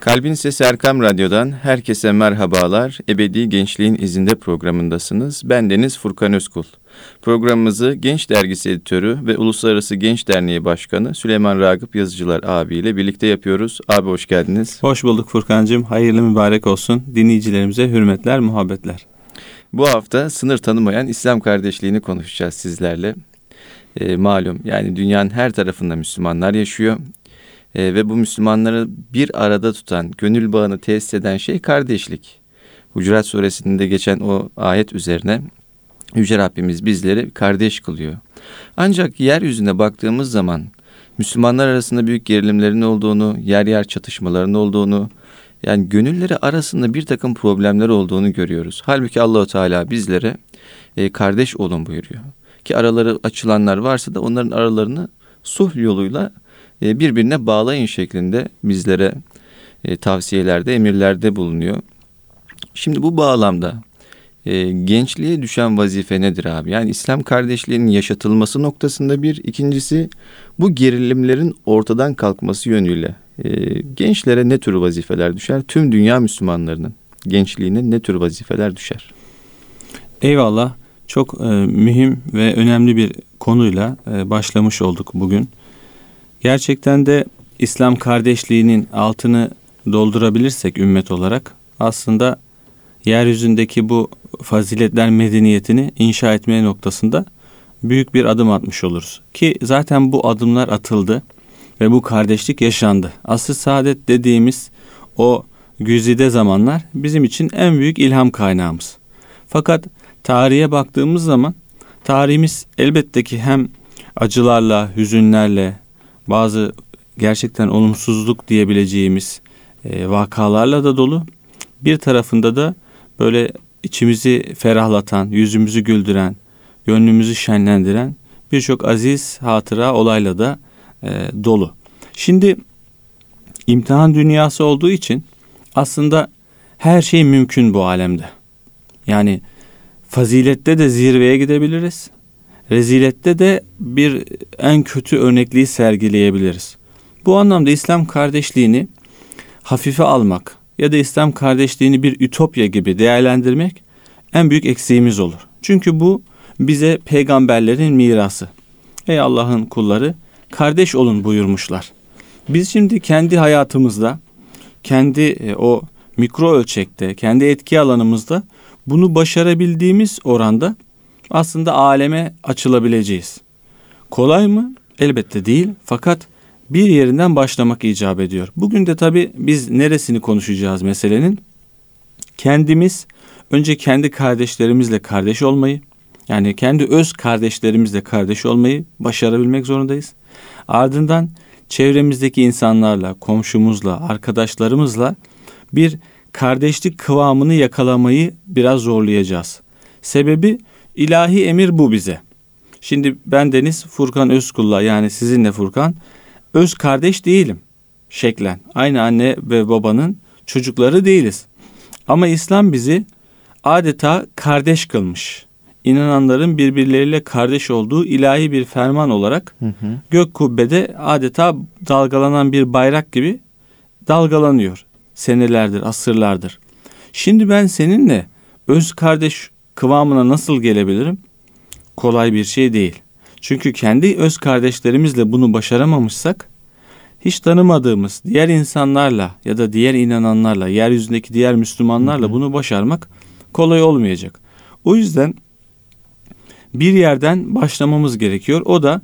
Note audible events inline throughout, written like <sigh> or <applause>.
Kalbin Sesi Erkam Radyo'dan herkese merhabalar. Ebedi Gençliğin izinde programındasınız. Ben Deniz Furkan Özkul. Programımızı Genç Dergisi Editörü ve Uluslararası Genç Derneği Başkanı Süleyman Ragıp Yazıcılar abiyle birlikte yapıyoruz. Abi hoş geldiniz. Hoş bulduk Furkan'cığım. Hayırlı mübarek olsun. Dinleyicilerimize hürmetler, muhabbetler. Bu hafta sınır tanımayan İslam kardeşliğini konuşacağız sizlerle. E, malum yani dünyanın her tarafında Müslümanlar yaşıyor e, ve bu Müslümanları bir arada tutan, gönül bağını tesis eden şey kardeşlik. Hucurat suresinde geçen o ayet üzerine Yüce Rabbimiz bizleri kardeş kılıyor. Ancak yeryüzüne baktığımız zaman Müslümanlar arasında büyük gerilimlerin olduğunu, yer yer çatışmaların olduğunu, yani gönülleri arasında bir takım problemler olduğunu görüyoruz. Halbuki Allahu Teala bizlere e, kardeş olun buyuruyor. Ki araları açılanlar varsa da onların aralarını sulh yoluyla birbirine bağlayın şeklinde bizlere e, tavsiyelerde, emirlerde bulunuyor. Şimdi bu bağlamda e, gençliğe düşen vazife nedir abi? Yani İslam kardeşliğinin yaşatılması noktasında bir, ikincisi bu gerilimlerin ortadan kalkması yönüyle gençlere ne tür vazifeler düşer? Tüm dünya Müslümanlarının gençliğine ne tür vazifeler düşer? Eyvallah. Çok e, mühim ve önemli bir konuyla e, başlamış olduk bugün. Gerçekten de İslam kardeşliğinin altını doldurabilirsek ümmet olarak aslında yeryüzündeki bu faziletler medeniyetini inşa etmeye noktasında büyük bir adım atmış oluruz. Ki zaten bu adımlar atıldı ve bu kardeşlik yaşandı. Asıl saadet dediğimiz o güzide zamanlar bizim için en büyük ilham kaynağımız. Fakat tarihe baktığımız zaman tarihimiz elbette ki hem acılarla, hüzünlerle, bazı gerçekten olumsuzluk diyebileceğimiz e, vakalarla da dolu. Bir tarafında da böyle içimizi ferahlatan, yüzümüzü güldüren, gönlümüzü şenlendiren birçok aziz hatıra olayla da e, dolu. Şimdi imtihan dünyası olduğu için aslında her şey mümkün bu alemde. Yani fazilette de zirveye gidebiliriz. Rezilette de bir en kötü örnekliği sergileyebiliriz. Bu anlamda İslam kardeşliğini hafife almak ya da İslam kardeşliğini bir ütopya gibi değerlendirmek en büyük eksiğimiz olur. Çünkü bu bize peygamberlerin mirası. Ey Allah'ın kulları kardeş olun buyurmuşlar. Biz şimdi kendi hayatımızda, kendi e, o mikro ölçekte, kendi etki alanımızda bunu başarabildiğimiz oranda aslında aleme açılabileceğiz. Kolay mı? Elbette değil. Fakat bir yerinden başlamak icap ediyor. Bugün de tabii biz neresini konuşacağız meselenin? Kendimiz önce kendi kardeşlerimizle kardeş olmayı, yani kendi öz kardeşlerimizle kardeş olmayı başarabilmek zorundayız. Ardından çevremizdeki insanlarla, komşumuzla, arkadaşlarımızla bir kardeşlik kıvamını yakalamayı biraz zorlayacağız. Sebebi ilahi emir bu bize. Şimdi ben Deniz Furkan Özkul'la yani sizinle Furkan öz kardeş değilim şeklen. Aynı anne ve babanın çocukları değiliz. Ama İslam bizi adeta kardeş kılmış inananların birbirleriyle kardeş olduğu ilahi bir ferman olarak hı hı. gök kubbede adeta dalgalanan bir bayrak gibi dalgalanıyor. Senelerdir, asırlardır. Şimdi ben seninle öz kardeş kıvamına nasıl gelebilirim? Kolay bir şey değil. Çünkü kendi öz kardeşlerimizle bunu başaramamışsak hiç tanımadığımız diğer insanlarla ya da diğer inananlarla, yeryüzündeki diğer Müslümanlarla bunu başarmak kolay olmayacak. O yüzden bir yerden başlamamız gerekiyor. O da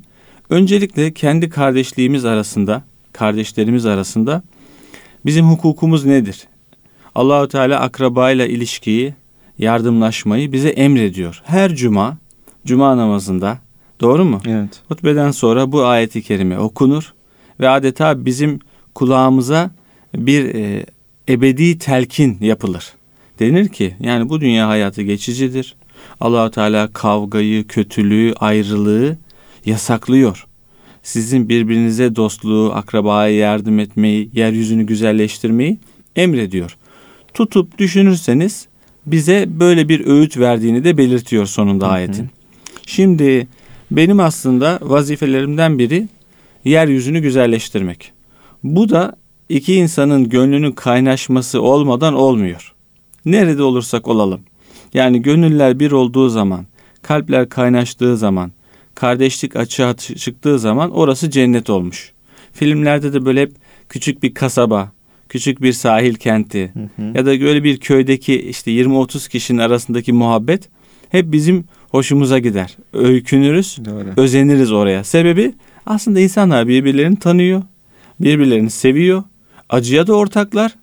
öncelikle kendi kardeşliğimiz arasında, kardeşlerimiz arasında bizim hukukumuz nedir? Allahu Teala akrabayla ilişkiyi, yardımlaşmayı bize emrediyor. Her cuma, cuma namazında doğru mu? Evet. Hutbeden sonra bu ayeti kerime okunur ve adeta bizim kulağımıza bir e, ebedi telkin yapılır. Denir ki yani bu dünya hayatı geçicidir allah Teala kavgayı, kötülüğü, ayrılığı yasaklıyor. Sizin birbirinize dostluğu, akrabaya yardım etmeyi, yeryüzünü güzelleştirmeyi emrediyor. Tutup düşünürseniz bize böyle bir öğüt verdiğini de belirtiyor sonunda ayetin. Şimdi benim aslında vazifelerimden biri yeryüzünü güzelleştirmek. Bu da iki insanın gönlünün kaynaşması olmadan olmuyor. Nerede olursak olalım. Yani gönüller bir olduğu zaman, kalpler kaynaştığı zaman, kardeşlik açığa çıktığı zaman orası cennet olmuş. Filmlerde de böyle hep küçük bir kasaba, küçük bir sahil kenti hı hı. ya da böyle bir köydeki işte 20-30 kişinin arasındaki muhabbet hep bizim hoşumuza gider. Öykünürüz, Doğru. özeniriz oraya. Sebebi aslında insanlar birbirlerini tanıyor, birbirlerini seviyor, acıya da ortaklar,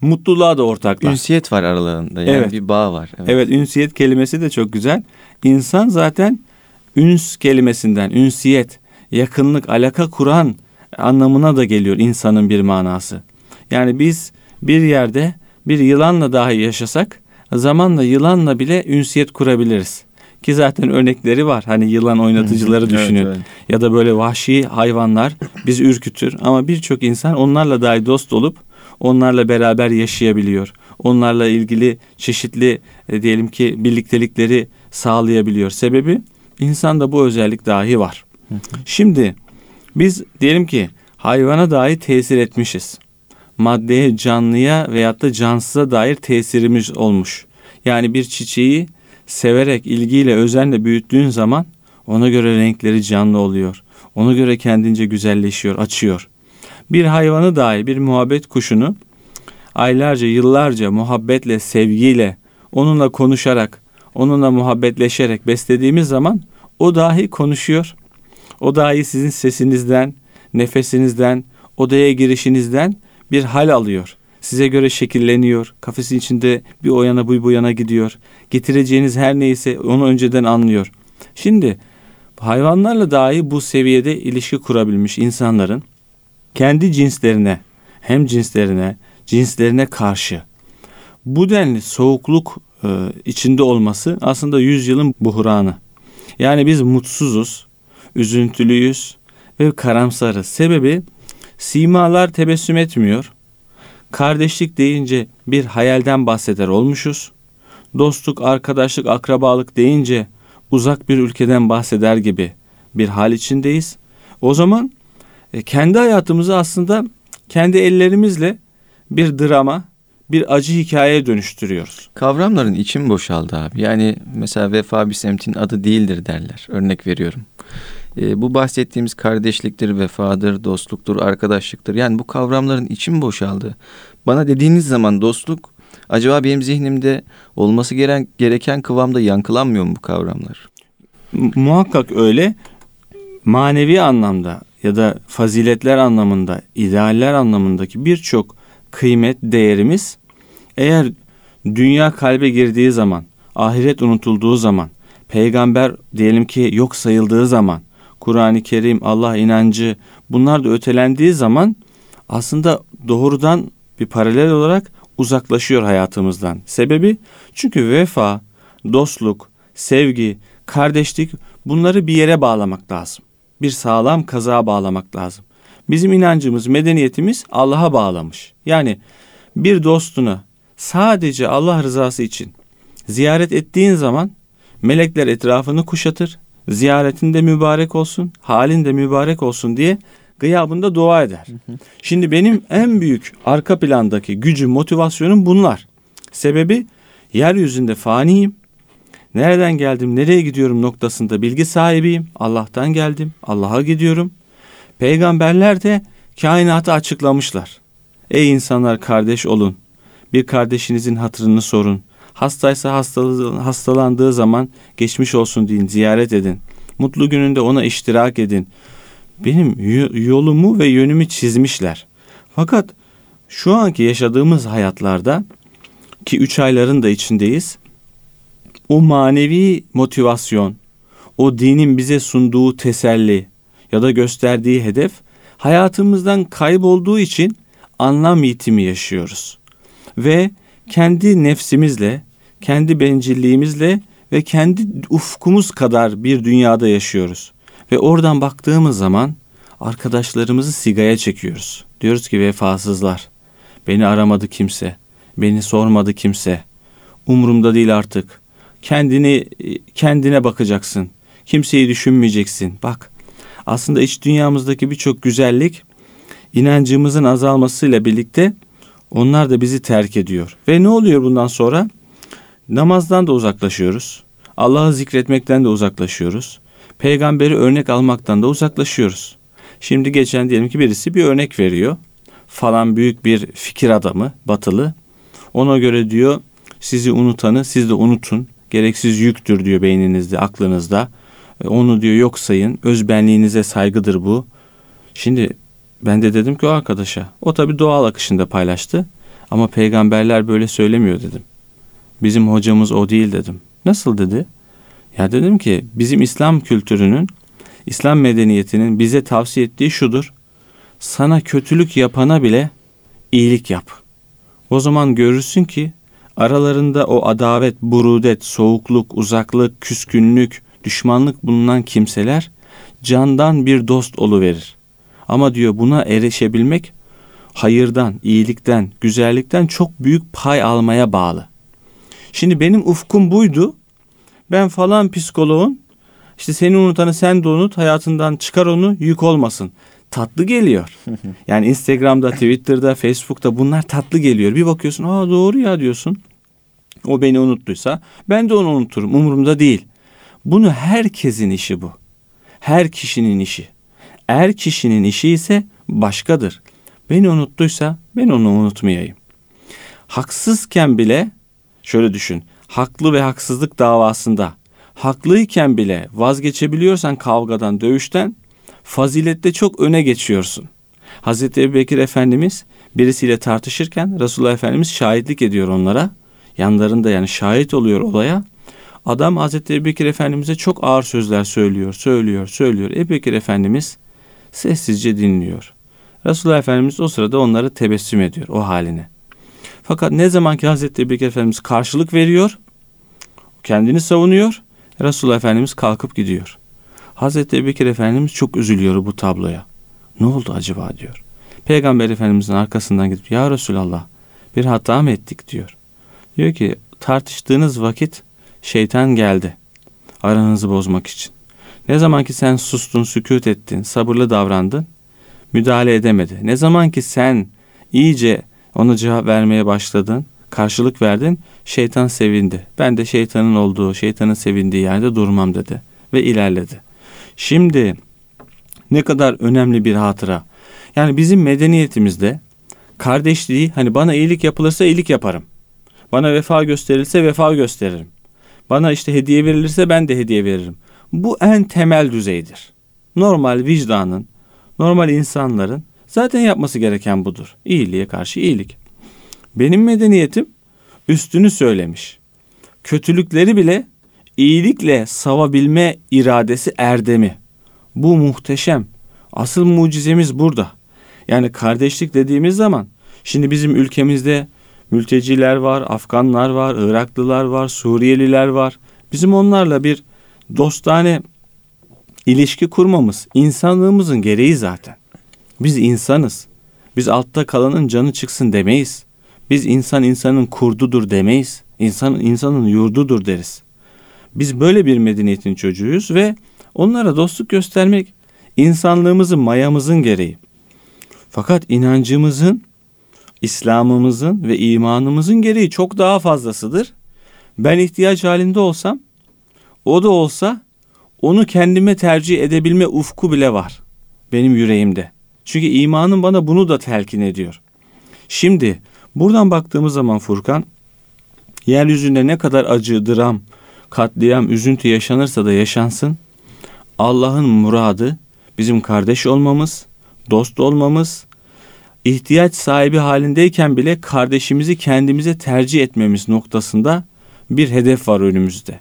mutluluğa da ortaklar. Ünsiyet var aralarında yani evet. bir bağ var. Evet. evet ünsiyet kelimesi de çok güzel. İnsan zaten üns kelimesinden ünsiyet, yakınlık, alaka kuran anlamına da geliyor insanın bir manası. Yani biz bir yerde bir yılanla dahi yaşasak zamanla yılanla bile ünsiyet kurabiliriz. Ki zaten örnekleri var. Hani yılan oynatıcıları düşünün. Evet, evet. Ya da böyle vahşi hayvanlar bizi ürkütür. Ama birçok insan onlarla dahi dost olup onlarla beraber yaşayabiliyor. Onlarla ilgili çeşitli e, diyelim ki birliktelikleri sağlayabiliyor. Sebebi insanda bu özellik dahi var. Şimdi biz diyelim ki hayvana dahi tesir etmişiz. Maddeye, canlıya veyahut da cansıza dair tesirimiz olmuş. Yani bir çiçeği severek, ilgiyle, özenle büyüttüğün zaman ona göre renkleri canlı oluyor. Ona göre kendince güzelleşiyor, açıyor. Bir hayvanı dahi, bir muhabbet kuşunu aylarca, yıllarca muhabbetle, sevgiyle, onunla konuşarak, onunla muhabbetleşerek beslediğimiz zaman o dahi konuşuyor. O dahi sizin sesinizden, nefesinizden, odaya girişinizden bir hal alıyor. Size göre şekilleniyor. Kafesin içinde bir o yana bu bu yana gidiyor. Getireceğiniz her neyse onu önceden anlıyor. Şimdi hayvanlarla dahi bu seviyede ilişki kurabilmiş insanların kendi cinslerine hem cinslerine cinslerine karşı bu denli soğukluk e, içinde olması aslında yüzyılın buhranı. Yani biz mutsuzuz, üzüntülüyüz ve karamsarız. Sebebi simalar tebessüm etmiyor. Kardeşlik deyince bir hayalden bahseder olmuşuz. Dostluk, arkadaşlık, akrabalık deyince uzak bir ülkeden bahseder gibi bir hal içindeyiz. O zaman e, kendi hayatımızı aslında kendi ellerimizle bir drama, bir acı hikayeye dönüştürüyoruz. Kavramların için boşaldı abi. Yani mesela vefa bir semtin adı değildir derler. Örnek veriyorum. E, bu bahsettiğimiz kardeşliktir, vefadır, dostluktur, arkadaşlıktır. Yani bu kavramların için boşaldı. Bana dediğiniz zaman dostluk acaba benim zihnimde olması gereken, gereken kıvamda yankılanmıyor mu bu kavramlar? Muhakkak öyle. Manevi anlamda ya da faziletler anlamında, idealler anlamındaki birçok kıymet, değerimiz eğer dünya kalbe girdiği zaman, ahiret unutulduğu zaman, peygamber diyelim ki yok sayıldığı zaman, Kur'an-ı Kerim, Allah inancı bunlar da ötelendiği zaman aslında doğrudan bir paralel olarak uzaklaşıyor hayatımızdan. Sebebi çünkü vefa, dostluk, sevgi, kardeşlik bunları bir yere bağlamak lazım. Bir sağlam kazağa bağlamak lazım. Bizim inancımız, medeniyetimiz Allah'a bağlamış. Yani bir dostunu sadece Allah rızası için ziyaret ettiğin zaman melekler etrafını kuşatır. Ziyaretinde mübarek olsun, halinde mübarek olsun diye gıyabında dua eder. Şimdi benim en büyük arka plandaki gücüm, motivasyonum bunlar. Sebebi yeryüzünde faniyim. Nereden geldim, nereye gidiyorum noktasında bilgi sahibiyim. Allah'tan geldim, Allah'a gidiyorum. Peygamberler de kainatı açıklamışlar. Ey insanlar kardeş olun. Bir kardeşinizin hatırını sorun. Hastaysa hastalandığı zaman geçmiş olsun deyin, ziyaret edin. Mutlu gününde ona iştirak edin. Benim yolumu ve yönümü çizmişler. Fakat şu anki yaşadığımız hayatlarda ki üç ayların da içindeyiz. O manevi motivasyon, o dinin bize sunduğu teselli ya da gösterdiği hedef hayatımızdan kaybolduğu için anlam yitimi yaşıyoruz. Ve kendi nefsimizle, kendi bencilliğimizle ve kendi ufkumuz kadar bir dünyada yaşıyoruz. Ve oradan baktığımız zaman arkadaşlarımızı sigaya çekiyoruz. Diyoruz ki vefasızlar. Beni aramadı kimse. Beni sormadı kimse. Umurumda değil artık. Kendini kendine bakacaksın. Kimseyi düşünmeyeceksin. Bak aslında iç dünyamızdaki birçok güzellik inancımızın azalmasıyla birlikte onlar da bizi terk ediyor. Ve ne oluyor bundan sonra? Namazdan da uzaklaşıyoruz. Allah'ı zikretmekten de uzaklaşıyoruz. Peygamberi örnek almaktan da uzaklaşıyoruz. Şimdi geçen diyelim ki birisi bir örnek veriyor. Falan büyük bir fikir adamı, batılı. Ona göre diyor sizi unutanı siz de unutun. Gereksiz yüktür diyor beyninizde, aklınızda. E, onu diyor yok sayın. Özbenliğinize saygıdır bu. Şimdi ben de dedim ki o arkadaşa. O tabi doğal akışında paylaştı. Ama peygamberler böyle söylemiyor dedim. Bizim hocamız o değil dedim. Nasıl dedi? Ya dedim ki bizim İslam kültürünün, İslam medeniyetinin bize tavsiye ettiği şudur. Sana kötülük yapana bile iyilik yap. O zaman görürsün ki aralarında o adavet, burudet, soğukluk, uzaklık, küskünlük, düşmanlık bulunan kimseler candan bir dost verir. Ama diyor buna erişebilmek hayırdan, iyilikten, güzellikten çok büyük pay almaya bağlı. Şimdi benim ufkum buydu. Ben falan psikoloğun işte seni unutanı sen de unut hayatından çıkar onu yük olmasın. Tatlı geliyor. <laughs> Yani Instagram'da, Twitter'da, Facebook'ta bunlar tatlı geliyor. Bir bakıyorsun aa doğru ya diyorsun. O beni unuttuysa ben de onu unuturum. Umurumda değil. Bunu herkesin işi bu. Her kişinin işi. Eğer kişinin işi ise başkadır. Beni unuttuysa ben onu unutmayayım. Haksızken bile şöyle düşün. Haklı ve haksızlık davasında haklıyken bile vazgeçebiliyorsan kavgadan, dövüşten fazilette çok öne geçiyorsun. Hazreti Ebubekir Efendimiz birisiyle tartışırken Resulullah Efendimiz şahitlik ediyor onlara. Yanlarında yani şahit oluyor olaya. Adam Hazreti Ebubekir Efendimiz'e çok ağır sözler söylüyor, söylüyor, söylüyor. Ebubekir Efendimiz sessizce dinliyor. Resulullah Efendimiz o sırada onları tebessüm ediyor o haline. Fakat ne zaman ki Hazreti Ebubekir Efendimiz karşılık veriyor, kendini savunuyor, Resulullah Efendimiz kalkıp gidiyor. Hazreti Ebubekir Efendimiz çok üzülüyor bu tabloya. Ne oldu acaba diyor. Peygamber Efendimizin arkasından gidip ya Resulallah bir hata mı ettik diyor. Diyor ki tartıştığınız vakit şeytan geldi aranızı bozmak için. Ne zaman ki sen sustun, sükut ettin, sabırlı davrandın, müdahale edemedi. Ne zaman ki sen iyice ona cevap vermeye başladın, karşılık verdin, şeytan sevindi. Ben de şeytanın olduğu, şeytanın sevindiği yerde durmam dedi ve ilerledi. Şimdi ne kadar önemli bir hatıra. Yani bizim medeniyetimizde kardeşliği hani bana iyilik yapılırsa iyilik yaparım. Bana vefa gösterilse vefa gösteririm. Bana işte hediye verilirse ben de hediye veririm. Bu en temel düzeydir. Normal vicdanın, normal insanların zaten yapması gereken budur. İyiliğe karşı iyilik. Benim medeniyetim üstünü söylemiş. Kötülükleri bile iyilikle savabilme iradesi erdemi. Bu muhteşem. Asıl mucizemiz burada. Yani kardeşlik dediğimiz zaman şimdi bizim ülkemizde mülteciler var, Afganlar var, Iraklılar var, Suriyeliler var. Bizim onlarla bir dostane ilişki kurmamız insanlığımızın gereği zaten. Biz insanız. Biz altta kalanın canı çıksın demeyiz. Biz insan insanın kurdudur demeyiz. İnsan insanın yurdudur deriz. Biz böyle bir medeniyetin çocuğuyuz ve onlara dostluk göstermek insanlığımızın mayamızın gereği. Fakat inancımızın, İslam'ımızın ve imanımızın gereği çok daha fazlasıdır. Ben ihtiyaç halinde olsam, o da olsa onu kendime tercih edebilme ufku bile var benim yüreğimde. Çünkü imanım bana bunu da telkin ediyor. Şimdi buradan baktığımız zaman Furkan, yeryüzünde ne kadar acı, dram, katliam, üzüntü yaşanırsa da yaşansın, Allah'ın muradı bizim kardeş olmamız, dost olmamız, ihtiyaç sahibi halindeyken bile kardeşimizi kendimize tercih etmemiz noktasında bir hedef var önümüzde.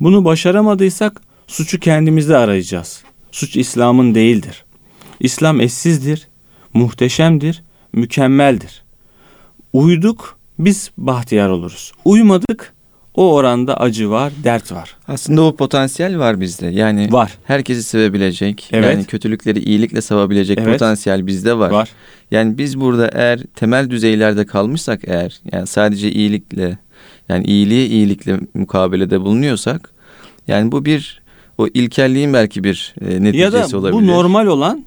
Bunu başaramadıysak suçu kendimizde arayacağız. Suç İslam'ın değildir. İslam eşsizdir, muhteşemdir, mükemmeldir. Uyduk biz bahtiyar oluruz. Uymadık o oranda acı var, dert var. Aslında o potansiyel var bizde. Yani var. Herkesi sevebilecek, evet. yani kötülükleri iyilikle sevebilecek evet. potansiyel bizde var. Var. Yani biz burada eğer temel düzeylerde kalmışsak eğer, yani sadece iyilikle, yani iyiliğe iyilikle mukabelede bulunuyorsak, yani bu bir o ilkelliğin belki bir e, neticesi ya da olabilir. bu normal olan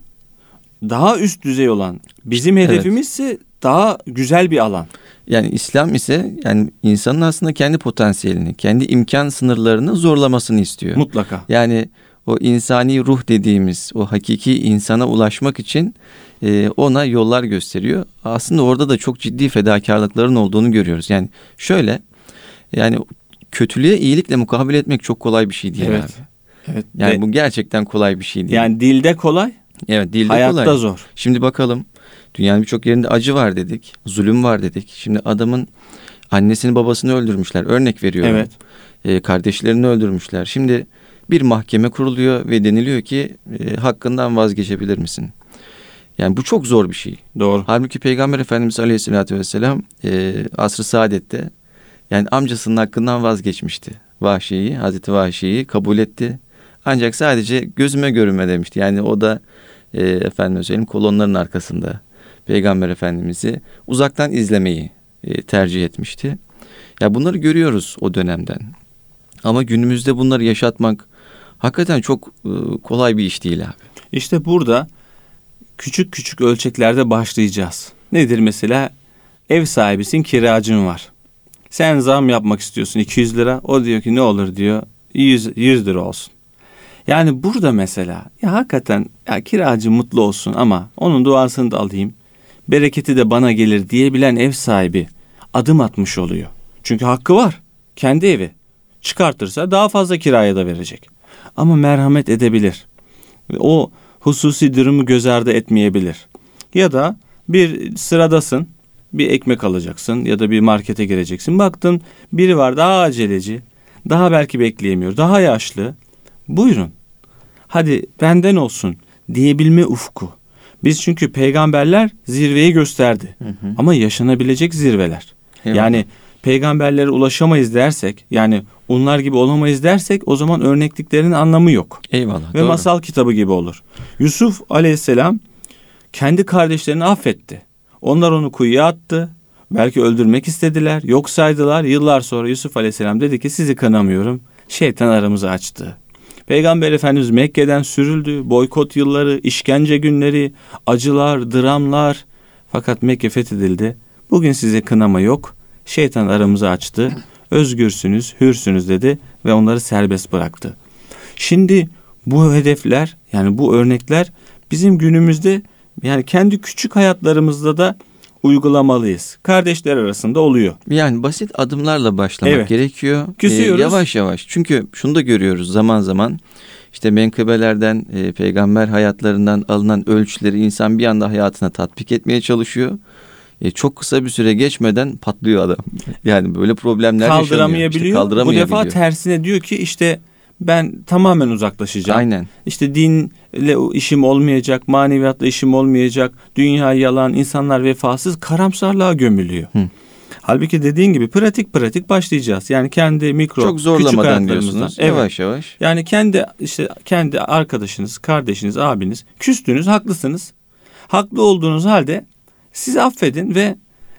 daha üst düzey olan. Bizim Evet. hedefimizse daha güzel bir alan. Yani İslam ise yani insanın aslında kendi potansiyelini, kendi imkan sınırlarını zorlamasını istiyor. Mutlaka. Yani o insani ruh dediğimiz o hakiki insana ulaşmak için e, ona yollar gösteriyor. Aslında orada da çok ciddi fedakarlıkların olduğunu görüyoruz. Yani şöyle yani kötülüğe iyilikle mukabele etmek çok kolay bir şey değil Evet. abi. Evet. Yani Ve- bu gerçekten kolay bir şey değil. yani dilde kolay, evet dilde hayatta kolay. zor. Şimdi bakalım dünyanın birçok yerinde acı var dedik, zulüm var dedik. Şimdi adamın annesini babasını öldürmüşler. Örnek veriyorum. Evet. e, kardeşlerini öldürmüşler. Şimdi bir mahkeme kuruluyor ve deniliyor ki e, hakkından vazgeçebilir misin? Yani bu çok zor bir şey. Doğru. Halbuki Peygamber Efendimiz Aleyhisselatü Vesselam e, asr-ı saadette yani amcasının hakkından vazgeçmişti. Vahşiyi, Hazreti Vahşi'yi kabul etti. Ancak sadece gözüme görünme demişti. Yani o da e, efendim söyleyeyim kolonların arkasında Peygamber Efendimiz'i uzaktan izlemeyi e, tercih etmişti. Ya bunları görüyoruz o dönemden. Ama günümüzde bunları yaşatmak hakikaten çok e, kolay bir iş değil abi. İşte burada küçük küçük ölçeklerde başlayacağız. Nedir mesela? Ev sahibisin, kiracın var. Sen zam yapmak istiyorsun 200 lira. O diyor ki ne olur diyor 100, 100 lira olsun. Yani burada mesela ya hakikaten ya kiracı mutlu olsun ama onun duasını da alayım. Bereketi de bana gelir diyebilen ev sahibi adım atmış oluyor. Çünkü hakkı var. Kendi evi. Çıkartırsa daha fazla kiraya da verecek. Ama merhamet edebilir. O hususi durumu göz ardı etmeyebilir. Ya da bir sıradasın, bir ekmek alacaksın ya da bir markete gireceksin. Baktın biri var daha aceleci, daha belki bekleyemiyor, daha yaşlı. Buyurun. Hadi benden olsun diyebilme ufku. Biz çünkü peygamberler zirveyi gösterdi. Ama yaşanabilecek zirveler. Eyvallah. Yani peygamberlere ulaşamayız dersek, yani onlar gibi olamayız dersek o zaman örnekliklerin anlamı yok Eyvallah. ve doğru. masal kitabı gibi olur. Yusuf aleyhisselam kendi kardeşlerini affetti. Onlar onu kuyuya attı. Belki öldürmek istediler, yok saydılar. Yıllar sonra Yusuf aleyhisselam dedi ki sizi kınamıyorum. Şeytan aramızı açtı. Peygamber Efendimiz Mekke'den sürüldü. Boykot yılları, işkence günleri, acılar, dramlar. Fakat Mekke fethedildi. Bugün size kınama yok. Şeytan aramızı açtı. Özgürsünüz, hürsünüz dedi ve onları serbest bıraktı. Şimdi bu hedefler yani bu örnekler bizim günümüzde yani kendi küçük hayatlarımızda da uygulamalıyız. Kardeşler arasında oluyor. Yani basit adımlarla başlamak Evet. gerekiyor. Küsüyoruz. Ee, yavaş yavaş. Çünkü şunu da görüyoruz zaman zaman. İşte menkıbelerden, e, peygamber hayatlarından alınan ölçüleri insan bir anda hayatına tatbik etmeye çalışıyor. E, çok kısa bir süre geçmeden patlıyor adam. Yani böyle problemler yaşanıyor. İşte kaldıramayabiliyor. bu kaldıramayabiliyor. defa tersine diyor ki işte ben tamamen uzaklaşacağım. Aynen. İşte dinle işim olmayacak, maneviyatla işim olmayacak, dünya yalan, insanlar vefasız, karamsarlığa gömülüyor. Hı. Halbuki dediğin gibi pratik pratik başlayacağız. Yani kendi mikro, Çok küçük zorlamadan hayatlarımızdan. diyorsunuz. Evet. Yavaş yavaş. Yani kendi işte kendi arkadaşınız, kardeşiniz, abiniz küstünüz, haklısınız. Haklı olduğunuz halde sizi affedin ve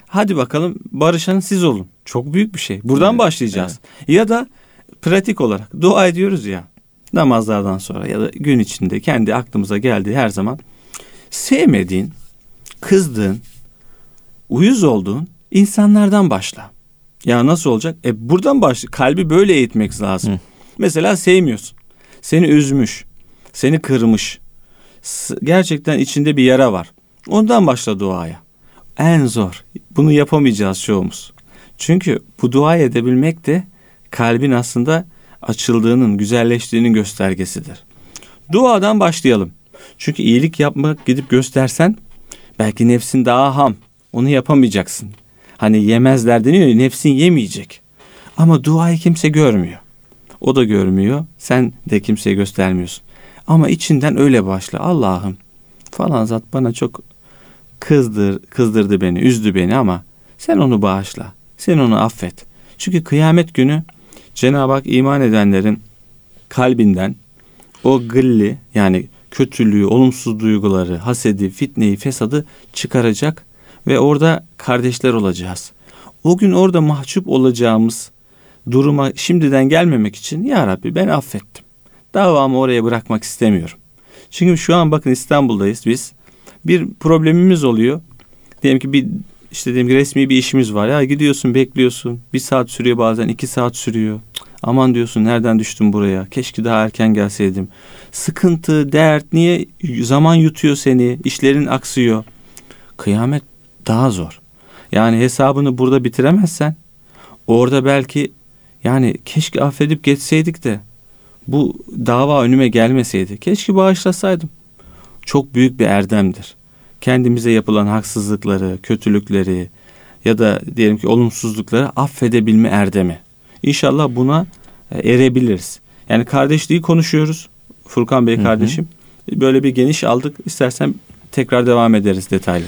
hadi bakalım barışan siz olun. Çok büyük bir şey. Buradan Evet, başlayacağız. Ya da pratik olarak dua ediyoruz ya namazlardan sonra ya da gün içinde kendi aklımıza geldiği her zaman sevmediğin, kızdığın, uyuz olduğun insanlardan başla. Ya nasıl olacak? E buradan başla. Kalbi böyle eğitmek lazım. Hı. Mesela sevmiyorsun. Seni üzmüş, seni kırmış. Gerçekten içinde bir yara var. Ondan başla duaya. En zor. Bunu yapamayacağız çoğumuz. Çünkü bu dua edebilmek de kalbin aslında açıldığının, güzelleştiğinin göstergesidir. Duadan başlayalım. Çünkü iyilik yapmak gidip göstersen belki nefsin daha ham. Onu yapamayacaksın. Hani yemezler deniyor ya nefsin yemeyecek. Ama duayı kimse görmüyor. O da görmüyor. Sen de kimseye göstermiyorsun. Ama içinden öyle başla. Allah'ım falan zat bana çok kızdır, kızdırdı beni, üzdü beni ama sen onu bağışla. Sen onu affet. Çünkü kıyamet günü Cenab-ı Hak iman edenlerin kalbinden o gılli yani kötülüğü, olumsuz duyguları, hasedi, fitneyi, fesadı çıkaracak ve orada kardeşler olacağız. O gün orada mahcup olacağımız duruma şimdiden gelmemek için ya Rabbi ben affettim. Davamı oraya bırakmak istemiyorum. Çünkü şu an bakın İstanbul'dayız biz. Bir problemimiz oluyor. Diyelim ki bir işte diyelim resmi bir işimiz var. Ya gidiyorsun bekliyorsun. Bir saat sürüyor bazen iki saat sürüyor. Aman diyorsun nereden düştüm buraya? Keşke daha erken gelseydim. Sıkıntı, dert niye zaman yutuyor seni? işlerin aksıyor. Kıyamet daha zor. Yani hesabını burada bitiremezsen orada belki yani keşke affedip geçseydik de bu dava önüme gelmeseydi. Keşke bağışlasaydım. Çok büyük bir erdemdir. Kendimize yapılan haksızlıkları, kötülükleri ya da diyelim ki olumsuzlukları affedebilme erdemi. İnşallah buna e, erebiliriz. Yani kardeşliği konuşuyoruz. Furkan Bey kardeşim. Hı hı. Böyle bir geniş aldık. İstersen tekrar devam ederiz detaylı.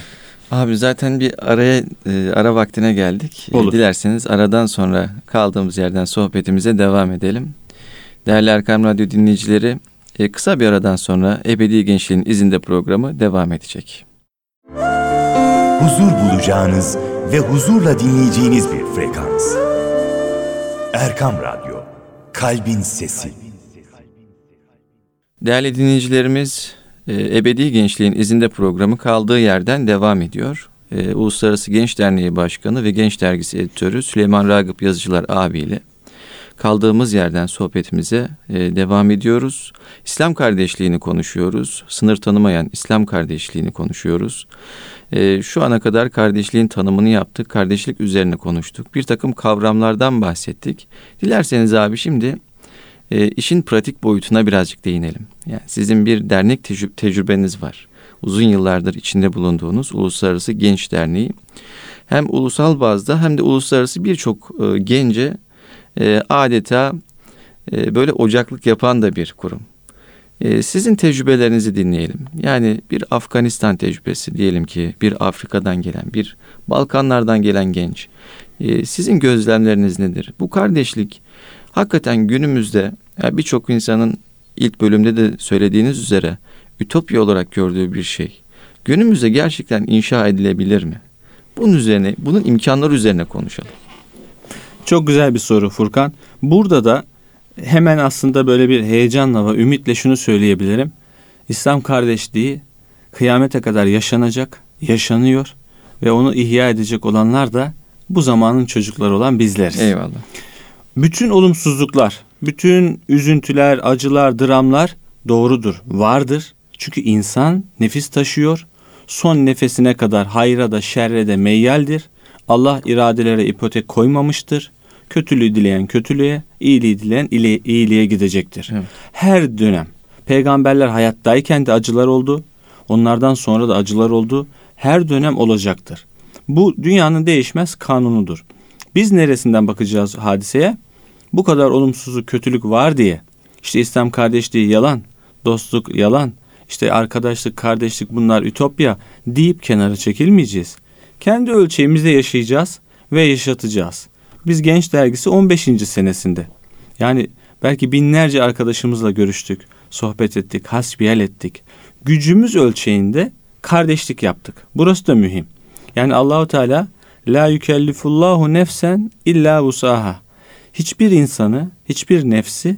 Abi zaten bir araya e, ara vaktine geldik. E, Olur. Dilerseniz aradan sonra kaldığımız yerden sohbetimize devam edelim. Değerli Erkam Radyo dinleyicileri, kısa bir aradan sonra Ebedi Gençliğin izinde programı devam edecek. Huzur bulacağınız ve huzurla dinleyeceğiniz bir frekans. Erkam Radyo, Kalbin Sesi. Değerli dinleyicilerimiz, e, Ebedi Gençliğin izinde programı kaldığı yerden devam ediyor. E, Uluslararası Genç Derneği Başkanı ve Genç Dergisi Editörü Süleyman Ragıp Yazıcılar abiyle kaldığımız yerden sohbetimize e, devam ediyoruz. İslam kardeşliğini konuşuyoruz. Sınır tanımayan İslam kardeşliğini konuşuyoruz. E, şu ana kadar kardeşliğin tanımını yaptık. Kardeşlik üzerine konuştuk. Bir takım kavramlardan bahsettik. Dilerseniz abi şimdi e, işin pratik boyutuna birazcık değinelim. Yani sizin bir dernek tecrü- tecrübeniz var. Uzun yıllardır içinde bulunduğunuz Uluslararası Genç Derneği. Hem ulusal bazda hem de uluslararası birçok e, gence e, adeta e, böyle ocaklık yapan da bir kurum. E, sizin tecrübelerinizi dinleyelim. Yani bir Afganistan tecrübesi diyelim ki bir Afrika'dan gelen, bir Balkanlardan gelen genç. E, sizin gözlemleriniz nedir? Bu kardeşlik hakikaten günümüzde yani birçok insanın ilk bölümde de söylediğiniz üzere ütopya olarak gördüğü bir şey. Günümüzde gerçekten inşa edilebilir mi? Bunun üzerine, bunun imkanları üzerine konuşalım. Çok güzel bir soru Furkan. Burada da hemen aslında böyle bir heyecanla ve ümitle şunu söyleyebilirim. İslam kardeşliği kıyamete kadar yaşanacak, yaşanıyor ve onu ihya edecek olanlar da bu zamanın çocukları olan bizleriz. Eyvallah. Bütün olumsuzluklar, bütün üzüntüler, acılar, dramlar doğrudur, vardır. Çünkü insan nefis taşıyor. Son nefesine kadar hayra da şerre de meyyaldir. Allah iradelere ipotek koymamıştır. Kötülüğü dileyen kötülüğe, iyiliği dileyen iyiliğe gidecektir. Evet. Her dönem peygamberler hayattayken de acılar oldu. Onlardan sonra da acılar oldu. Her dönem olacaktır. Bu dünyanın değişmez kanunudur. Biz neresinden bakacağız hadiseye? Bu kadar olumsuzluk, kötülük var diye. İşte İslam kardeşliği yalan, dostluk yalan, işte arkadaşlık, kardeşlik bunlar ütopya deyip kenara çekilmeyeceğiz. Kendi ölçeğimizde yaşayacağız ve yaşatacağız. Biz Genç Dergisi 15. senesinde. Yani belki binlerce arkadaşımızla görüştük, sohbet ettik, hasbihal ettik. Gücümüz ölçeğinde kardeşlik yaptık. Burası da mühim. Yani Allahu Teala la yükellifullahu nefsen illa vusaha. Hiçbir insanı, hiçbir nefsi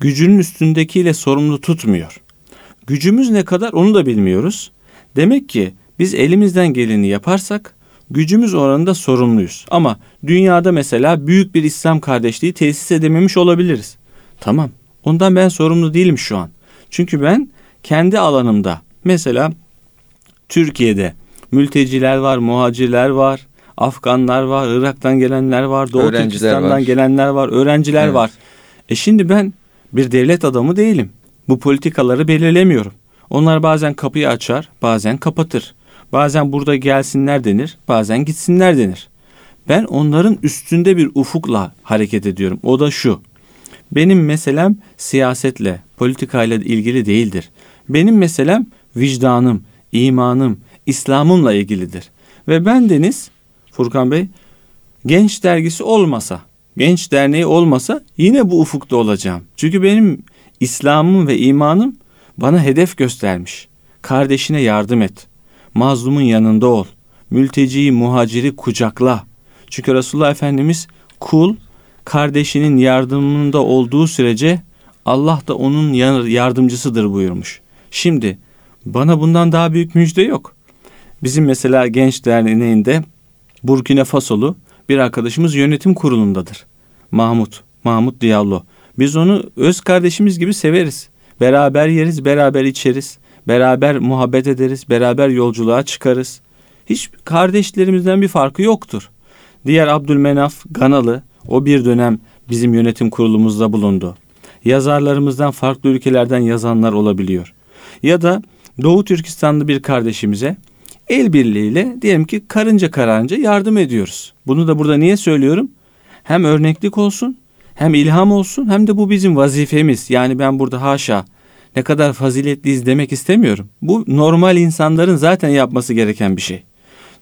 gücünün üstündekiyle sorumlu tutmuyor. Gücümüz ne kadar onu da bilmiyoruz. Demek ki biz elimizden geleni yaparsak gücümüz oranında sorumluyuz. Ama dünyada mesela büyük bir İslam kardeşliği tesis edememiş olabiliriz. Tamam. Ondan ben sorumlu değilim şu an. Çünkü ben kendi alanımda mesela Türkiye'de mülteciler var, muhacirler var, Afganlar var, Irak'tan gelenler var, Doğu Türkistan'dan gelenler var, öğrenciler evet. var. E şimdi ben bir devlet adamı değilim. Bu politikaları belirlemiyorum. Onlar bazen kapıyı açar, bazen kapatır. Bazen burada gelsinler denir, bazen gitsinler denir. Ben onların üstünde bir ufukla hareket ediyorum. O da şu. Benim meselem siyasetle, politikayla ilgili değildir. Benim meselem vicdanım, imanım, İslam'ımla ilgilidir. Ve ben Deniz, Furkan Bey, genç dergisi olmasa, genç derneği olmasa yine bu ufukta olacağım. Çünkü benim İslam'ım ve imanım bana hedef göstermiş. Kardeşine yardım et. Mazlumun yanında ol. Mülteciyi, muhaciri kucakla. Çünkü Resulullah Efendimiz kul kardeşinin yardımında olduğu sürece Allah da onun yardımcısıdır buyurmuş. Şimdi Bana bundan daha büyük müjde yok. Bizim mesela Genç Derneği'nde Burkina Fasolu bir arkadaşımız yönetim kurulundadır. Mahmut, Mahmut Diallo. Biz onu öz kardeşimiz gibi severiz. Beraber yeriz, beraber içeriz. Beraber muhabbet ederiz, beraber yolculuğa çıkarız. Hiç kardeşlerimizden bir farkı yoktur. Diğer Abdülmenaf Ganalı o bir dönem bizim yönetim kurulumuzda bulundu. Yazarlarımızdan farklı ülkelerden yazanlar olabiliyor. Ya da Doğu Türkistanlı bir kardeşimize el birliğiyle diyelim ki karınca kararınca yardım ediyoruz. Bunu da burada niye söylüyorum? Hem örneklik olsun, hem ilham olsun, hem de bu bizim vazifemiz. Yani ben burada haşa ne kadar faziletliyiz demek istemiyorum. Bu normal insanların zaten yapması gereken bir şey.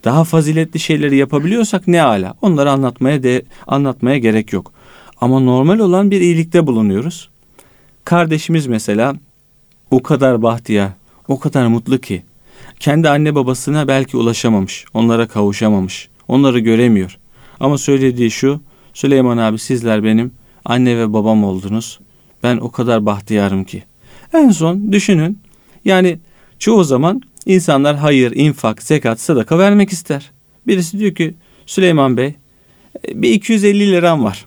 Daha faziletli şeyleri yapabiliyorsak ne ala. Onları anlatmaya de anlatmaya gerek yok. Ama normal olan bir iyilikte bulunuyoruz. Kardeşimiz mesela o kadar bahtiyar, o kadar mutlu ki kendi anne babasına belki ulaşamamış, onlara kavuşamamış, onları göremiyor. Ama söylediği şu, Süleyman abi sizler benim anne ve babam oldunuz. Ben o kadar bahtiyarım ki. En son düşünün. Yani çoğu zaman insanlar hayır, infak, zekat, sadaka vermek ister. Birisi diyor ki Süleyman Bey bir 250 liram var.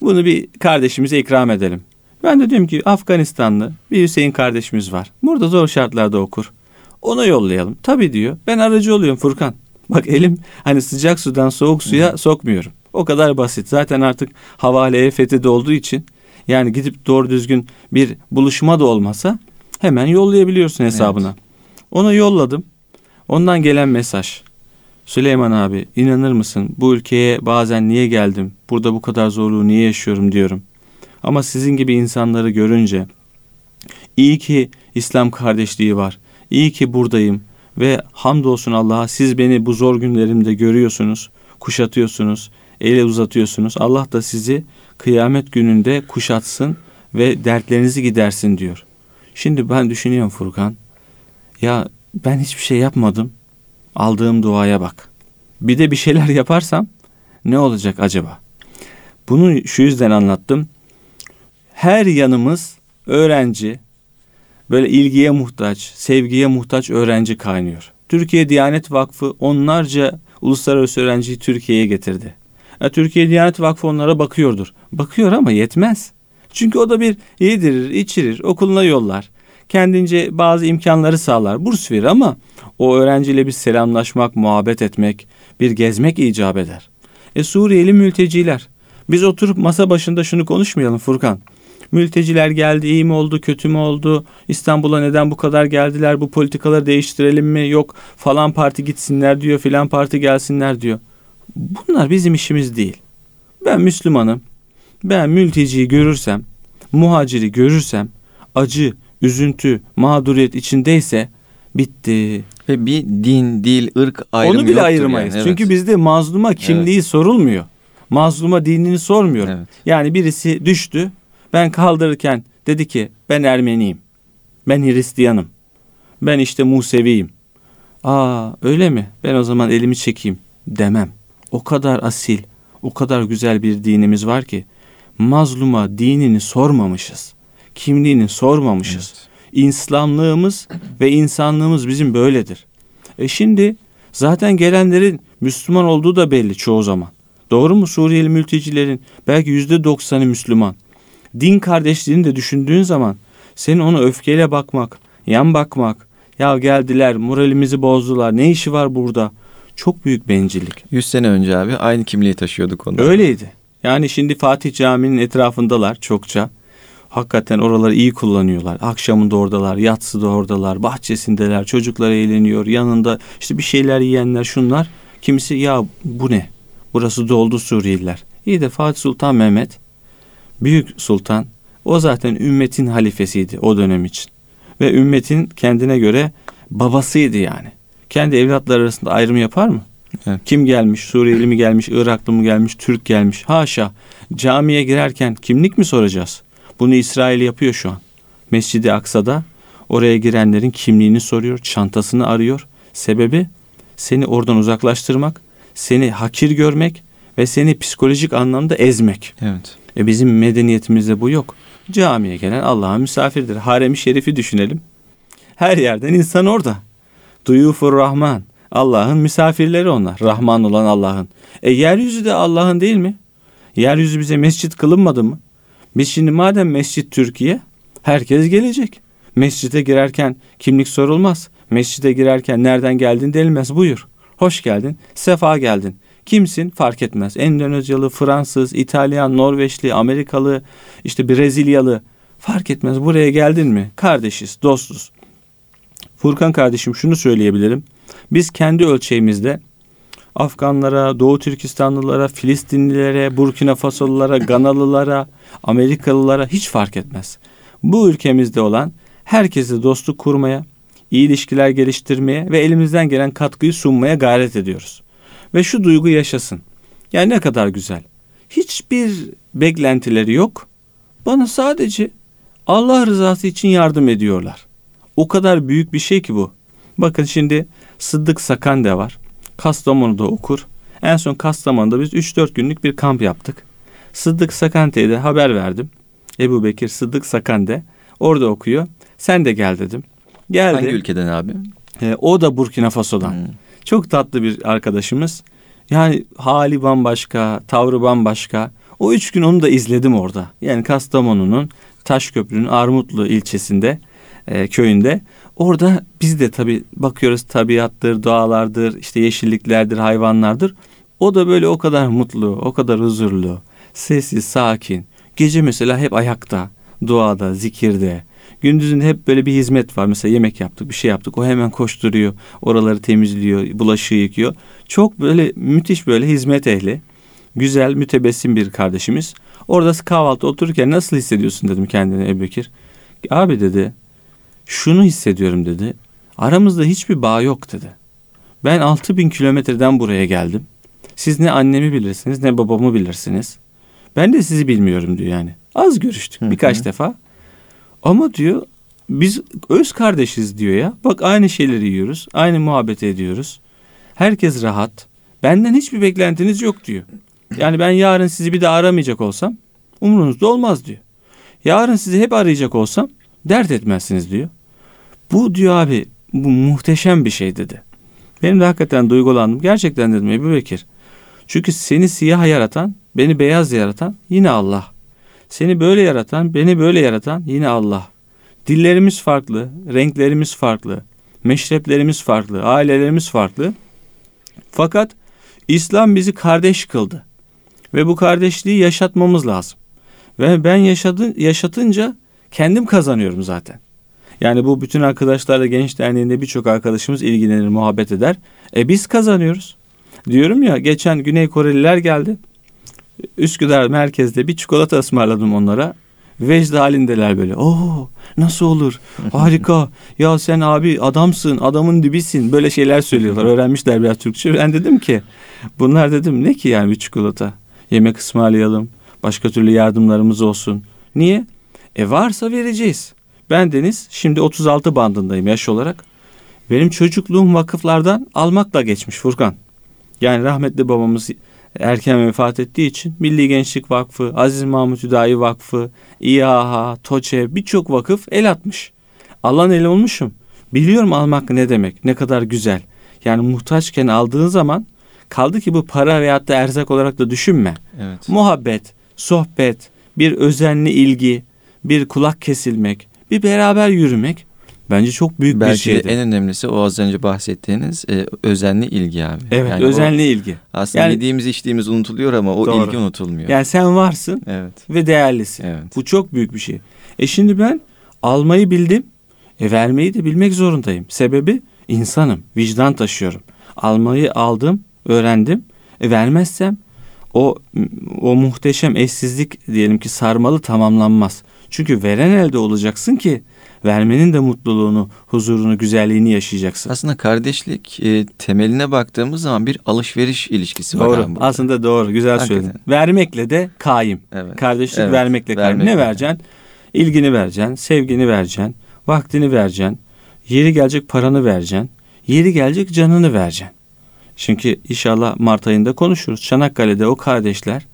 Bunu bir kardeşimize ikram edelim. Ben de diyorum ki Afganistanlı bir Hüseyin kardeşimiz var. Burada zor şartlarda okur. Ona yollayalım. Tabii diyor. Ben aracı oluyorum Furkan. Bak elim hani sıcak sudan soğuk suya sokmuyorum. O kadar basit. Zaten artık havaleye fethede olduğu için yani gidip doğru düzgün bir buluşma da olmasa hemen yollayabiliyorsun hesabına. Evet. Ona yolladım. Ondan gelen mesaj. Süleyman abi inanır mısın bu ülkeye bazen niye geldim? Burada bu kadar zorluğu niye yaşıyorum diyorum. Ama sizin gibi insanları görünce iyi ki İslam kardeşliği var. İyi ki buradayım ve hamdolsun Allah'a siz beni bu zor günlerimde görüyorsunuz, kuşatıyorsunuz, ele uzatıyorsunuz. Allah da sizi kıyamet gününde kuşatsın ve dertlerinizi gidersin diyor. Şimdi ben düşünüyorum Furkan. Ya ben hiçbir şey yapmadım. Aldığım duaya bak. Bir de bir şeyler <laughs> yaparsam ne olacak acaba? Bunu şu yüzden anlattım. Her yanımız öğrenci, böyle ilgiye muhtaç, sevgiye muhtaç öğrenci kaynıyor. Türkiye Diyanet Vakfı onlarca uluslararası öğrenciyi Türkiye'ye getirdi. Türkiye Diyanet Vakfı onlara bakıyordur. Bakıyor ama yetmez. Çünkü o da bir yedirir, içirir, okuluna yollar. Kendince bazı imkanları sağlar, burs verir ama o öğrenciyle bir selamlaşmak, muhabbet etmek, bir gezmek icap eder. E Suriyeli mülteciler. Biz oturup masa başında şunu konuşmayalım Furkan. Mülteciler geldi, iyi mi oldu, kötü mü oldu? İstanbul'a neden bu kadar geldiler? Bu politikaları değiştirelim mi? Yok falan parti gitsinler diyor, filan parti gelsinler diyor. Bunlar bizim işimiz değil. Ben Müslümanım. Ben mülteciyi görürsem, muhaciri görürsem, acı, üzüntü, mağduriyet içindeyse bitti. Ve bir din, dil, ırk ayrımı Onu bile ayırmayız. Yani, evet. Çünkü bizde mazluma kimliği evet. sorulmuyor. Mazluma dinini sormuyor. Evet. Yani birisi düştü. Ben kaldırırken dedi ki ben Ermeniyim. Ben Hristiyanım. Ben işte Museviyim. Aa öyle mi? Ben o zaman elimi çekeyim demem. O kadar asil, o kadar güzel bir dinimiz var ki mazluma dinini sormamışız. Kimliğini sormamışız. Evet. İslamlığımız ve insanlığımız bizim böyledir. E şimdi zaten gelenlerin Müslüman olduğu da belli çoğu zaman. Doğru mu Suriyeli mültecilerin belki yüzde doksanı Müslüman. Din kardeşliğini de düşündüğün zaman senin ona öfkeyle bakmak, yan bakmak, ya geldiler moralimizi bozdular ne işi var burada çok büyük bencillik. 100 sene önce abi aynı kimliği taşıyorduk onlar. Öyleydi. Yani şimdi Fatih Camii'nin etrafındalar çokça. Hakikaten oraları iyi kullanıyorlar. Akşamında oradalar, yatsıda oradalar, bahçesindeler, çocuklar eğleniyor. Yanında işte bir şeyler yiyenler şunlar. Kimisi ya bu ne? Burası doldu Suriyeliler. İyi de Fatih Sultan Mehmet, Büyük Sultan, o zaten ümmetin halifesiydi o dönem için. Ve ümmetin kendine göre babasıydı yani kendi evlatları arasında ayrım yapar mı? Evet. Kim gelmiş? Suriyeli mi gelmiş? Iraklı mı gelmiş? Türk gelmiş? Haşa. Camiye girerken kimlik mi soracağız? Bunu İsrail yapıyor şu an. Mescidi Aksa'da oraya girenlerin kimliğini soruyor, çantasını arıyor. Sebebi seni oradan uzaklaştırmak, seni hakir görmek ve seni psikolojik anlamda ezmek. Evet. E bizim medeniyetimizde bu yok. Camiye gelen Allah'a misafirdir. Harem-i Şerif'i düşünelim Her yerden insan orada. Duyufur Rahman. Allah'ın misafirleri onlar. Rahman olan Allah'ın. E yeryüzü de Allah'ın değil mi? Yeryüzü bize mescit kılınmadı mı? Biz şimdi madem mescit Türkiye herkes gelecek. Mescide girerken kimlik sorulmaz. Mescide girerken nereden geldin denilmez. Buyur. Hoş geldin. Sefa geldin. Kimsin fark etmez. Endonezyalı, Fransız, İtalyan, Norveçli, Amerikalı, işte Brezilyalı fark etmez. Buraya geldin mi? Kardeşiz, dostuz. Furkan kardeşim şunu söyleyebilirim. Biz kendi ölçeğimizde Afganlara, Doğu Türkistanlılara, Filistinlilere, Burkina Fasolulara, Ganalılara, Amerikalılara hiç fark etmez. Bu ülkemizde olan herkese dostluk kurmaya, iyi ilişkiler geliştirmeye ve elimizden gelen katkıyı sunmaya gayret ediyoruz. Ve şu duygu yaşasın. Yani ne kadar güzel. Hiçbir beklentileri yok. Bana sadece Allah rızası için yardım ediyorlar. O kadar büyük bir şey ki bu. Bakın şimdi Sıddık Sakande var. Kastamonu'da okur. En son Kastamonu'da biz 3-4 günlük bir kamp yaptık. Sıddık Sakante'ye de haber verdim. Ebu Bekir Sıddık Sakande orada okuyor. Sen de gel dedim. Geldi. Hangi ülkeden abi? Ee, o da Burkina Faso'dan. Hmm. Çok tatlı bir arkadaşımız. Yani hali bambaşka, tavrı bambaşka. O üç gün onu da izledim orada. Yani Kastamonu'nun Taşköprü'nün Armutlu ilçesinde, e, köyünde. Orada biz de tabii bakıyoruz tabiattır, doğalardır, işte yeşilliklerdir, hayvanlardır. O da böyle o kadar mutlu, o kadar huzurlu, sessiz, sakin. Gece mesela hep ayakta, duada, zikirde. Gündüzün hep böyle bir hizmet var. Mesela yemek yaptık, bir şey yaptık. O hemen koşturuyor, oraları temizliyor, bulaşığı yıkıyor. Çok böyle müthiş böyle hizmet ehli. Güzel, mütebessim bir kardeşimiz. Orada kahvaltı otururken nasıl hissediyorsun dedim kendine Ebu Bekir. Abi dedi, şunu hissediyorum dedi. Aramızda hiçbir bağ yok dedi. Ben 6000 kilometreden buraya geldim. Siz ne annemi bilirsiniz ne babamı bilirsiniz. Ben de sizi bilmiyorum diyor yani. Az görüştük Hı hı. birkaç defa. Ama diyor biz öz kardeşiz diyor ya. Bak aynı şeyleri yiyoruz. Aynı muhabbet ediyoruz. Herkes rahat. Benden hiçbir beklentiniz yok diyor. Yani ben yarın sizi bir daha aramayacak olsam umurunuzda olmaz diyor. Yarın sizi hep arayacak olsam dert etmezsiniz diyor. Bu diyor abi bu muhteşem bir şey dedi. Benim de hakikaten duygulandım. Gerçekten dedim Ebu Bekir. Çünkü seni siyah yaratan, beni beyaz yaratan yine Allah. Seni böyle yaratan, beni böyle yaratan yine Allah. Dillerimiz farklı, renklerimiz farklı, meşreplerimiz farklı, ailelerimiz farklı. Fakat İslam bizi kardeş kıldı. Ve bu kardeşliği yaşatmamız lazım. Ve ben yaşadı, yaşatınca kendim kazanıyorum zaten. Yani bu bütün arkadaşlarla Genç Derneği'nde birçok arkadaşımız ilgilenir, muhabbet eder. E biz kazanıyoruz. Diyorum ya geçen Güney Koreliler geldi. Üsküdar merkezde bir çikolata ısmarladım onlara. Vecd halindeler böyle. Oo nasıl olur? Harika. Ya sen abi adamsın, adamın dibisin. Böyle şeyler söylüyorlar. <laughs> Öğrenmişler biraz Türkçe. Ben dedim ki bunlar dedim ne ki yani bir çikolata? Yemek ısmarlayalım. Başka türlü yardımlarımız olsun. Niye? E varsa vereceğiz. Ben Deniz şimdi 36 bandındayım yaş olarak. Benim çocukluğum vakıflardan almakla geçmiş Furkan. Yani rahmetli babamız erken vefat ettiği için Milli Gençlik Vakfı, Aziz Mahmut Hüdayi Vakfı, İHA, TOÇE birçok vakıf el atmış. Alan el olmuşum. Biliyorum almak ne demek, ne kadar güzel. Yani muhtaçken aldığın zaman kaldı ki bu para veyahut da erzak olarak da düşünme. Evet. Muhabbet, sohbet, bir özenli ilgi, bir kulak kesilmek, bir beraber yürümek bence çok büyük bir Belki de şeydi. en önemlisi o az önce bahsettiğiniz e, özenli ilgi abi. evet, Yani o özenli ilgi. aslında Yani- yediğimiz içtiğimiz unutuluyor ama o Doğru. ilgi unutulmuyor. Yani sen varsın Evet. ve değerlisin. Evet. Bu çok büyük bir şey. E şimdi ben almayı bildim. E vermeyi de bilmek zorundayım. Sebebi insanım. Vicdan taşıyorum. Almayı aldım, öğrendim. E vermezsem o o muhteşem eşsizlik diyelim ki sarmalı tamamlanmaz. Çünkü veren elde olacaksın ki vermenin de mutluluğunu, huzurunu, güzelliğini yaşayacaksın. Aslında kardeşlik e, temeline baktığımız zaman bir alışveriş ilişkisi var. Doğru. Aslında doğru. Güzel Hakikaten. söyledin. Vermekle de kaim. Evet. Kardeşlik Evet. vermekle kaim. Vermekle. Ne vereceksin? İlgini vereceksin, sevgini vereceksin, vaktini vereceksin. Yeri gelecek paranı vereceksin. Yeri gelecek canını vereceksin. Çünkü inşallah Mart ayında konuşuruz. Çanakkale'de o kardeşler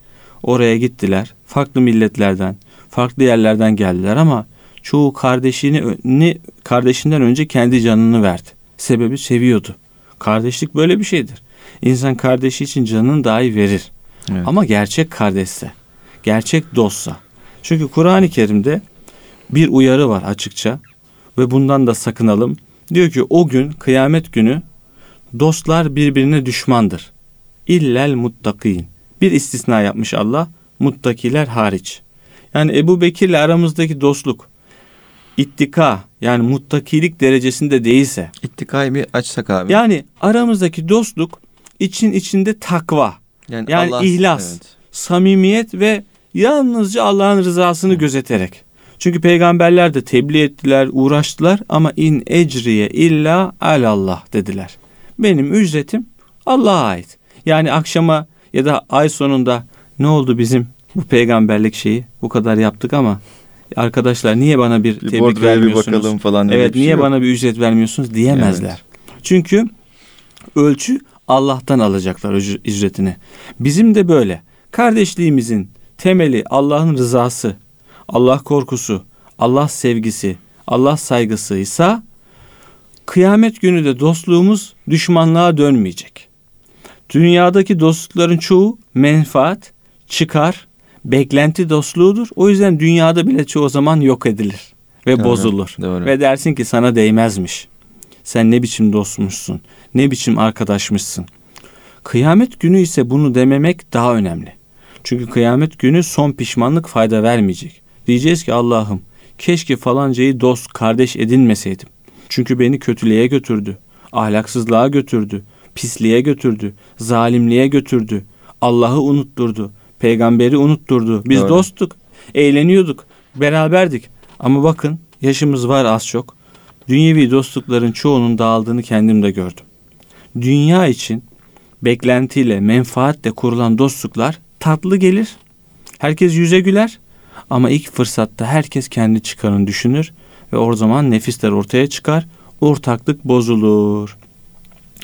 oraya gittiler. Farklı milletlerden, farklı yerlerden geldiler ama çoğu kardeşini ni kardeşinden önce kendi canını verdi. Sebebi seviyordu. Kardeşlik böyle bir şeydir. İnsan kardeşi için canını dahi verir. Evet. Ama gerçek kardeşse, gerçek dostsa. Çünkü Kur'an-ı Kerim'de bir uyarı var açıkça ve bundan da sakınalım. Diyor ki o gün kıyamet günü dostlar birbirine düşmandır. İllel muttakin. Bir istisna yapmış Allah. Muttakiler hariç. Yani Ebu Bekir'le aramızdaki dostluk ittika yani muttakilik derecesinde değilse İttikayı bir açsak abi. yani aramızdaki dostluk için içinde takva, yani ihlas. evet. samimiyet ve yalnızca Allah'ın rızasını gözeterek. Çünkü peygamberler de tebliğ ettiler, uğraştılar ama in ecriye illa alallah dediler. Benim ücretim Allah'a ait. Yani akşama ya da ay sonunda ne oldu bizim bu peygamberlik şeyi bu kadar yaptık ama arkadaşlar niye bana bir, Bir tebrik bordroya bir vermiyorsunuz? bakalım falan. Evet bir şey niye yok. bana bir ücret vermiyorsunuz diyemezler. Çünkü ölçü Allah'tan alacaklar üc- ücretini. Bizim de böyle. Kardeşliğimizin temeli Allah'ın rızası, Allah korkusu, Allah sevgisi, Allah saygısıysa kıyamet günü de dostluğumuz düşmanlığa dönmeyecek. Dünyadaki dostlukların çoğu menfaat, çıkar, beklenti dostluğudur. O yüzden dünyada bile çoğu zaman yok edilir ve Doğru, bozulur. doğru. Ve dersin ki sana değmezmiş. Sen ne biçim dostmuşsun, ne biçim arkadaşmışsın. Kıyamet günü ise bunu dememek daha önemli. Çünkü kıyamet günü son pişmanlık fayda vermeyecek. Diyeceğiz ki Allah'ım keşke falancayı dost, kardeş edinmeseydim. Çünkü beni kötülüğe götürdü, ahlaksızlığa götürdü, pisliğe götürdü, zalimliğe götürdü, Allah'ı unutturdu, peygamberi unutturdu. Biz Doğru. dosttuk, eğleniyorduk, beraberdik. Ama bakın yaşımız var az çok. Dünyevi dostlukların çoğunun dağıldığını kendim de gördüm. Dünya için beklentiyle, menfaatle kurulan dostluklar tatlı gelir. Herkes yüze güler ama ilk fırsatta herkes kendi çıkarını düşünür ve o zaman nefisler ortaya çıkar. Ortaklık bozulur.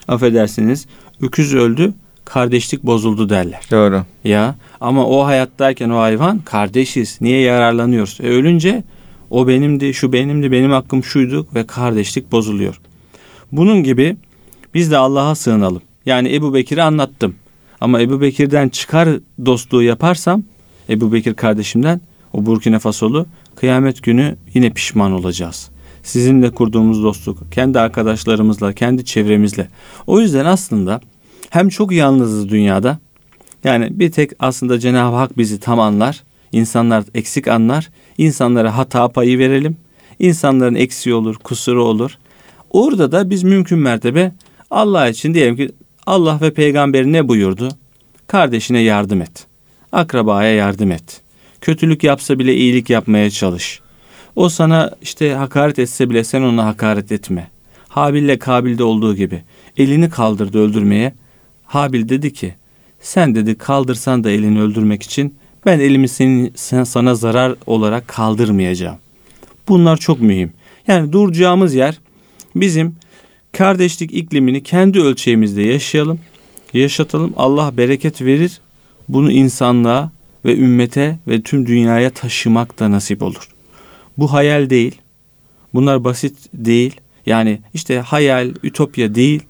Affedersiniz, öküz öldü, kardeşlik bozuldu derler. Doğru. Ya ama o hayattayken o hayvan kardeşiz. Niye yararlanıyoruz? E ölünce o benimdi, şu benimdi, benim hakkım şuydu ve kardeşlik bozuluyor. Bunun gibi biz de Allah'a sığınalım. Yani Ebu Bekir'i anlattım. Ama Ebu Bekir'den çıkar dostluğu yaparsam Ebu Bekir kardeşimden o Burkina Fasolu kıyamet günü yine pişman olacağız. Sizinle kurduğumuz dostluk, kendi arkadaşlarımızla, kendi çevremizle. O yüzden aslında hem çok yalnızız dünyada yani bir tek aslında Cenab-ı Hak bizi tam anlar. İnsanlar eksik anlar. İnsanlara hata payı verelim. İnsanların eksiği olur, kusuru olur. Orada da biz mümkün mertebe Allah için diyelim ki Allah ve peygamberi ne buyurdu? Kardeşine yardım et. Akrabaya yardım et. Kötülük yapsa bile iyilik yapmaya çalış. O sana işte hakaret etse bile sen ona hakaret etme. Habil'le Kabil'de olduğu gibi elini kaldırdı öldürmeye. Habil dedi ki sen dedi kaldırsan da elini öldürmek için ben elimi senin sen- sana zarar olarak kaldırmayacağım. Bunlar çok mühim. Yani duracağımız yer bizim kardeşlik iklimini kendi ölçeğimizde yaşayalım, yaşatalım. Allah bereket verir. Bunu insanlığa ve ümmete ve tüm dünyaya taşımak da nasip olur. Bu hayal değil. Bunlar basit değil. Yani işte hayal, ütopya değil.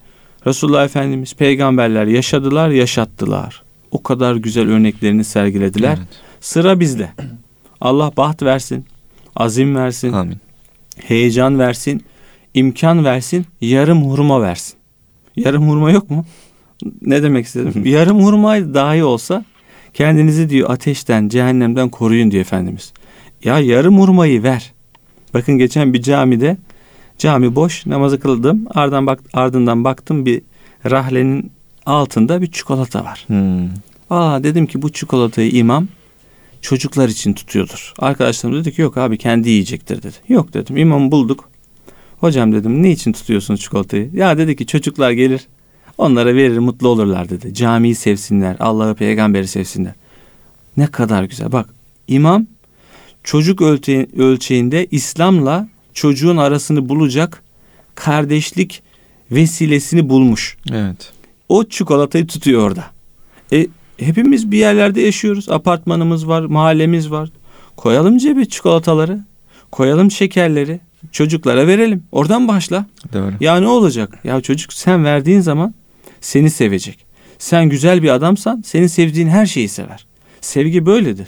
Resulullah Efendimiz peygamberler yaşadılar, yaşattılar. O kadar güzel örneklerini sergilediler. Evet. Sıra bizde. Allah baht versin, azim versin, Amin. heyecan versin, imkan versin, yarım hurma versin. Yarım hurma yok mu? Ne demek istedim? <laughs> yarım hurma dahi olsa kendinizi diyor ateşten, cehennemden koruyun diyor Efendimiz. Ya yarım hurmayı ver. Bakın geçen bir camide cami boş namazı kıldım. Ardından, bak, ardından baktım bir rahlenin altında bir çikolata var. Hmm. Aa dedim ki bu çikolatayı imam çocuklar için tutuyordur. Arkadaşlarım dedi ki yok abi kendi yiyecektir dedi. Yok dedim imamı bulduk. Hocam dedim ne için tutuyorsunuz çikolatayı? Ya dedi ki çocuklar gelir onlara verir mutlu olurlar dedi. Camiyi sevsinler Allah'ı peygamberi sevsinler. Ne kadar güzel bak imam çocuk ölçeği- ölçeğinde İslam'la çocuğun arasını bulacak kardeşlik vesilesini bulmuş Evet. o çikolatayı tutuyor orada. E, hepimiz bir yerlerde yaşıyoruz. Apartmanımız var, mahallemiz var. Koyalım cebe çikolataları. Koyalım şekerleri. Çocuklara verelim. Oradan başla. Doğru. Ya ne olacak? Ya çocuk sen verdiğin zaman seni sevecek. Sen güzel bir adamsan senin sevdiğin her şeyi sever. Sevgi böyledir.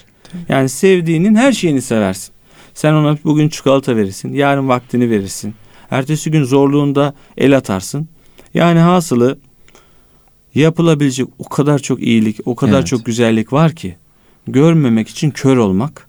Yani sevdiğinin her şeyini seversin. Sen ona bugün çikolata verirsin. Yarın vaktini verirsin. Ertesi gün zorluğunda el atarsın. Yani hasılı yapılabilecek o kadar çok iyilik, o kadar Evet. çok güzellik var ki görmemek için kör olmak,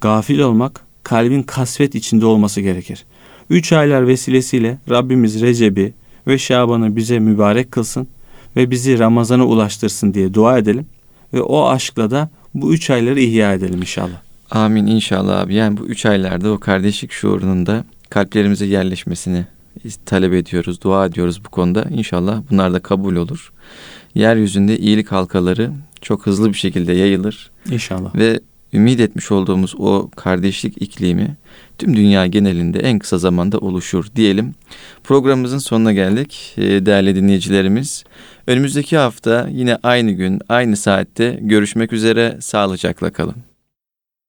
gafil olmak, kalbin kasvet içinde olması gerekir. Üç aylar vesilesiyle Rabbimiz Recep'i ve Şaban'ı bize mübarek kılsın ve bizi Ramazan'a ulaştırsın diye dua edelim ve o aşkla da bu üç ayları ihya edelim inşallah. Amin inşallah abi. Yani bu üç aylarda o kardeşlik şuurunun da kalplerimize yerleşmesini talep ediyoruz, dua ediyoruz bu konuda. İnşallah bunlar da kabul olur. Yeryüzünde iyilik halkaları çok hızlı bir şekilde yayılır İnşallah. ve ümit etmiş olduğumuz o kardeşlik iklimi tüm dünya genelinde en kısa zamanda oluşur diyelim. Programımızın sonuna geldik Ee, değerli dinleyicilerimiz. Önümüzdeki hafta yine aynı gün, aynı saatte görüşmek üzere. Sağlıcakla kalın.